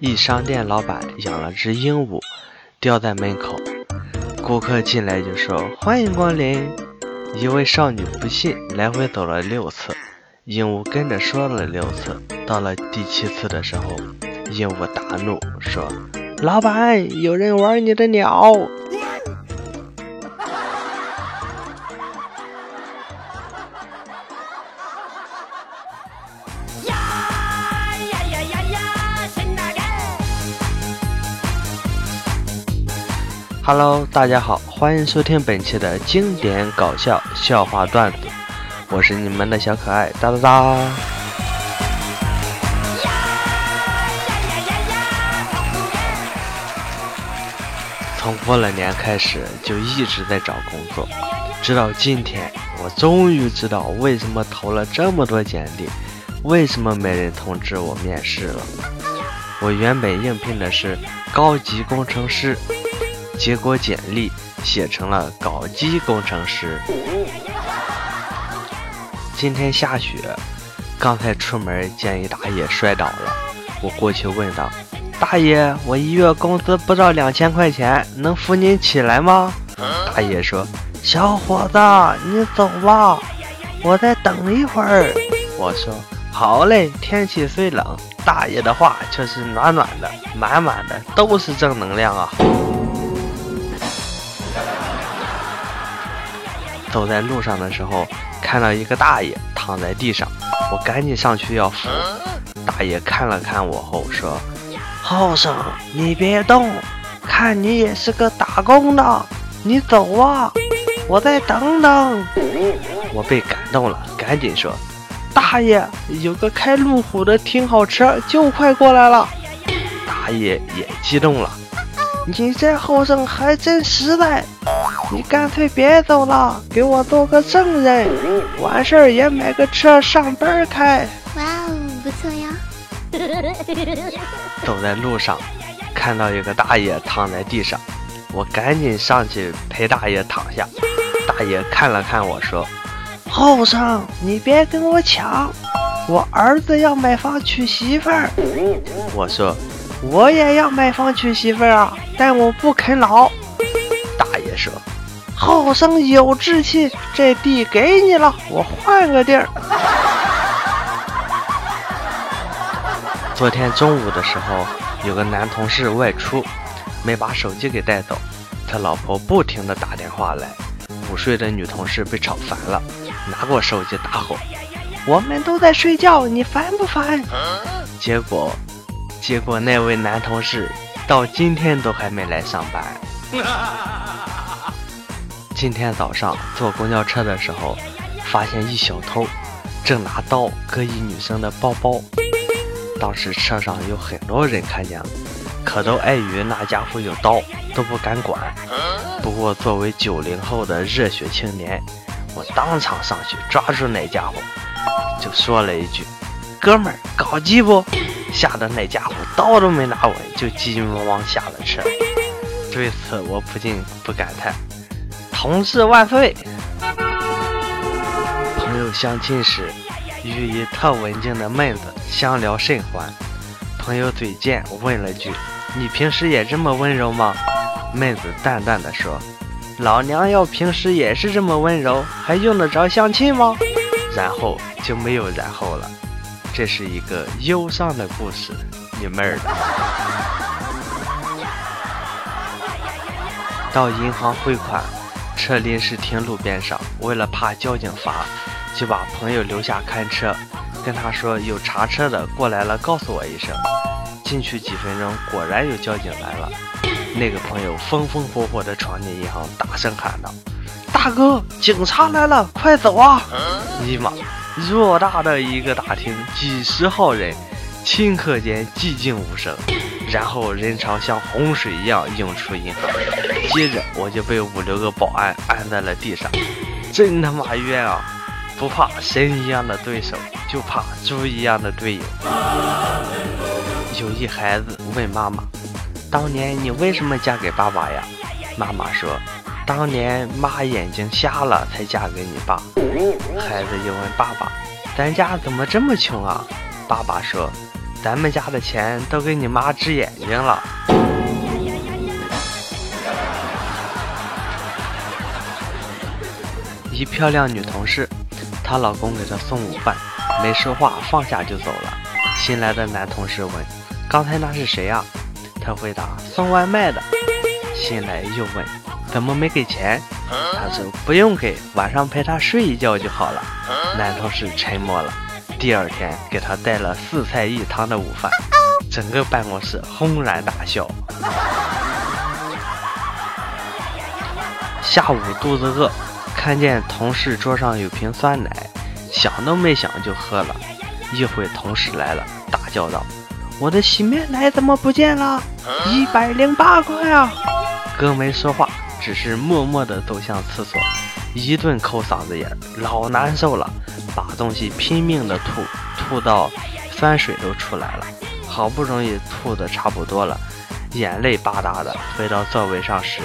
一商店老板养了只鹦鹉，吊在门口。顾客进来就说：“欢迎光临。”一位少女不信，来回走了六次，鹦鹉跟着说了六次。到了第七次的时候，鹦鹉大怒说：“老板，有人玩你的鸟！” Hello，大家好，欢迎收听本期的经典搞笑笑话段子，我是你们的小可爱哒哒哒。从过了年开始就一直在找工作，直到今天，我终于知道为什么投了这么多简历，为什么没人通知我面试了。我原本应聘的是高级工程师，结果简历写成了搞基工程师。今天下雪，刚才出门见一大爷摔倒了，我过去问道。大爷，我一月工资不到两千块钱，能扶您起来吗？大爷说：“小伙子，你走吧，我再等一会儿。”我说：“好嘞。”天气虽冷，大爷的话却是暖暖的，满满的都是正能量啊！走在路上的时候，看到一个大爷躺在地上，我赶紧上去要扶。大爷看了看我后说。后生，你别动，看你也是个打工的，你走啊，我再等等。我被感动了，赶紧说：“大爷，有个开路虎的停好车，就快过来了。”大爷也激动了：“你这后生还真实在，你干脆别走了，给我做个证人，完事儿也买个车上班开。”哇哦，不错呀。走在路上，看到有个大爷躺在地上，我赶紧上去陪大爷躺下。大爷看了看我说：“后生，你别跟我抢，我儿子要买房娶媳妇儿。”我说：“我也要买房娶媳妇儿啊，但我不啃老。”大爷说：“后生有志气，这地给你了，我换个地儿。”昨天中午的时候，有个男同事外出，没把手机给带走，他老婆不停的打电话来，午睡的女同事被吵烦了，拿过手机大吼：“我们都在睡觉，你烦不烦？”结果，结果那位男同事到今天都还没来上班。今天早上坐公交车的时候，发现一小偷正拿刀割一女生的包包。当时车上有很多人看见了，可都碍于那家伙有刀，都不敢管。不过作为九零后的热血青年，我当场上去抓住那家伙，就说了一句：“哥们儿，搞基不？”吓得那家伙刀都没拿稳，就急急忙忙下了车。对此，我不禁不感叹：“同志万岁！”朋友相亲时。与一特文静的妹子相聊甚欢，朋友嘴贱问了句：“你平时也这么温柔吗？”妹子淡淡的说：“老娘要平时也是这么温柔，还用得着相亲吗？”然后就没有然后了。这是一个忧伤的故事，你妹儿的！到银行汇款，车临时停路边上，为了怕交警罚。就把朋友留下看车，跟他说有查车的过来了，告诉我一声。进去几分钟，果然有交警来了。那个朋友风风火火地闯进银行，大声喊道：“大哥，警察来了，快走啊！”尼玛，偌大的一个大厅，几十号人，顷刻间寂静无声，然后人潮像洪水一样涌出银行，接着我就被五六个保安按在了地上，真他妈冤啊！不怕神一样的对手，就怕猪一样的队友。有一孩子问妈妈：“当年你为什么嫁给爸爸呀？”妈妈说：“当年妈眼睛瞎了，才嫁给你爸。”孩子又问爸爸：“咱家怎么这么穷啊？”爸爸说：“咱们家的钱都给你妈治眼睛了。”一漂亮女同事，她老公给她送午饭，没说话，放下就走了。新来的男同事问：“刚才那是谁呀？”她回答：“送外卖的。”新来又问：“怎么没给钱？”他说：“不用给，晚上陪她睡一觉就好了。”男同事沉默了。第二天给他带了四菜一汤的午饭，整个办公室轰然大笑。下午肚子饿。看见同事桌上有瓶酸奶，想都没想就喝了。一会同事来了，大叫道：“我的洗面奶怎么不见了？一百零八块啊！”哥没说话，只是默默地走向厕所，一顿抠嗓子眼，老难受了，把东西拼命的吐，吐到酸水都出来了。好不容易吐的差不多了，眼泪吧嗒的回到座位上时，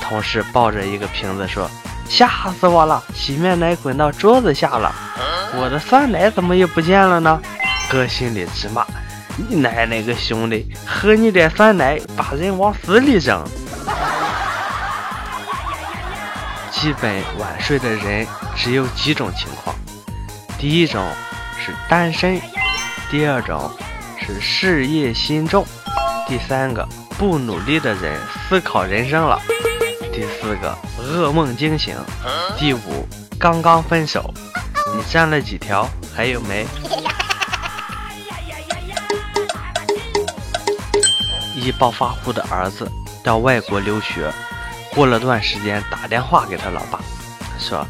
同事抱着一个瓶子说。吓死我了！洗面奶滚到桌子下了，我的酸奶怎么又不见了呢？哥心里直骂：“你奶奶个兄弟，喝你点酸奶，把人往死里整！”基本晚睡的人只有几种情况：第一种是单身，第二种是事业心重，第三个不努力的人思考人生了。第四个噩梦惊醒，第五刚刚分手，你占了几条？还有没？一暴发户的儿子到外国留学，过了段时间打电话给他老爸，说：“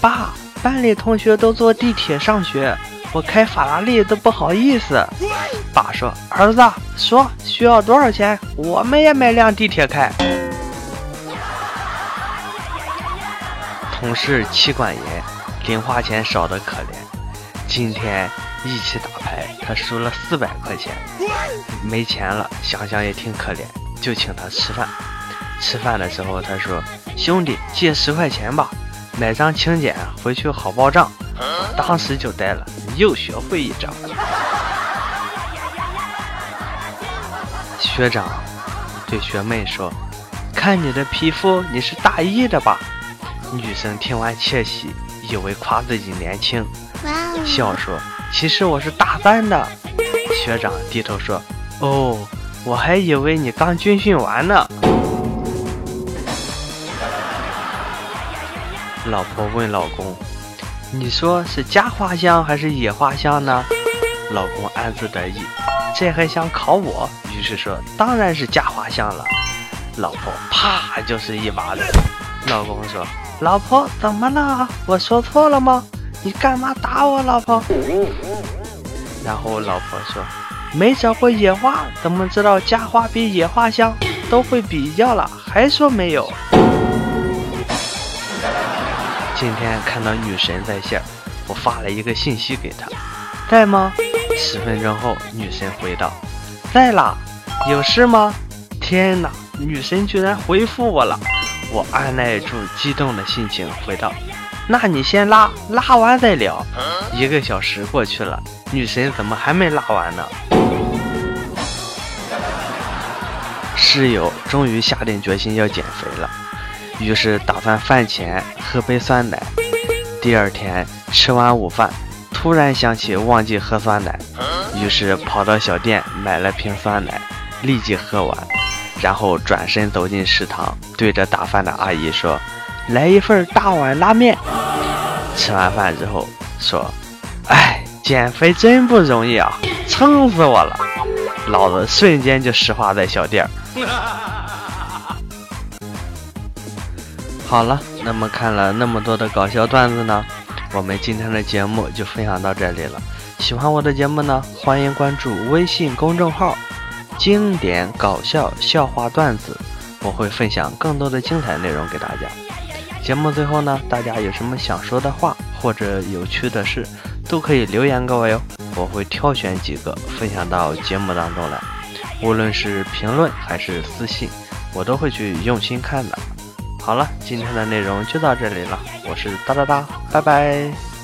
爸，班里同学都坐地铁上学，我开法拉利都不好意思。”爸说：“儿子，说需要多少钱？我们也买辆地铁开。”同事妻管严，零花钱少得可怜。今天一起打牌，他输了四百块钱，没钱了，想想也挺可怜，就请他吃饭。吃饭的时候，他说：“兄弟，借十块钱吧，买张请柬回去好报账。”当时就呆了，又学会一招。学长对学妹说：“看你的皮肤，你是大一的吧？”女生听完窃喜，以为夸自己年轻，笑说：“其实我是大三的。”学长低头说：“哦，我还以为你刚军训完呢。”老婆问老公：“你说是家花香还是野花香呢？”老公暗自得意，这还想考我？于是说：“当然是家花香了。”老婆啪就是一巴掌。老公说。老婆，怎么了？我说错了吗？你干嘛打我，老婆？然后老婆说：“没找过野花，怎么知道家花比野花香？都会比较了，还说没有。”今天看到女神在线，我发了一个信息给她，在吗？十分钟后，女神回道：“在啦，有事吗？”天哪，女神居然回复我了！我按耐住激动的心情，回道：“那你先拉，拉完再聊。”一个小时过去了，女神怎么还没拉完呢？室友终于下定决心要减肥了，于是打算饭前喝杯酸奶。第二天吃完午饭，突然想起忘记喝酸奶，于是跑到小店买了瓶酸奶，立即喝完。然后转身走进食堂，对着打饭的阿姨说：“来一份大碗拉面。”吃完饭之后说：“哎，减肥真不容易啊，撑死我了！”老子瞬间就石化在小店儿。好了，那么看了那么多的搞笑段子呢，我们今天的节目就分享到这里了。喜欢我的节目呢，欢迎关注微信公众号。经典搞笑笑话段子，我会分享更多的精彩内容给大家。节目最后呢，大家有什么想说的话或者有趣的事，都可以留言给我哟，我会挑选几个分享到节目当中来。无论是评论还是私信，我都会去用心看的。好了，今天的内容就到这里了，我是哒哒哒，拜拜。